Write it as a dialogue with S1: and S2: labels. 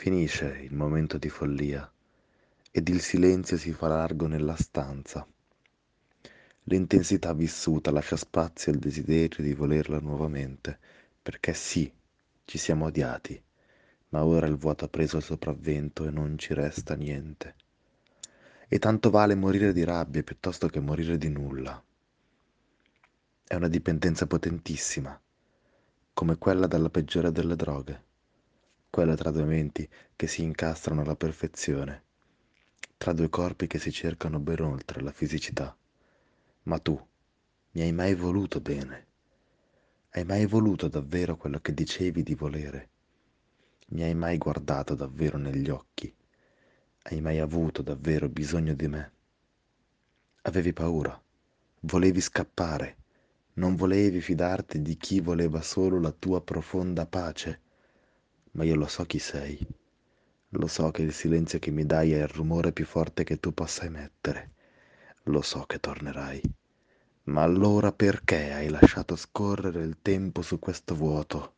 S1: Finisce il momento di follia ed il silenzio si fa largo nella stanza. L'intensità vissuta lascia spazio al desiderio di volerla nuovamente, perché sì, ci siamo odiati, ma ora il vuoto ha preso il sopravvento e non ci resta niente. E tanto vale morire di rabbia piuttosto che morire di nulla. È una dipendenza potentissima, come quella dalla peggiore delle droghe quella tra due menti che si incastrano alla perfezione, tra due corpi che si cercano ben oltre la fisicità. Ma tu mi hai mai voluto bene? Hai mai voluto davvero quello che dicevi di volere? Mi hai mai guardato davvero negli occhi? Hai mai avuto davvero bisogno di me? Avevi paura, volevi scappare, non volevi fidarti di chi voleva solo la tua profonda pace ma io lo so chi sei. Lo so che il silenzio che mi dai è il rumore più forte che tu possa emettere. Lo so che tornerai. Ma allora perché hai lasciato scorrere il tempo su questo vuoto?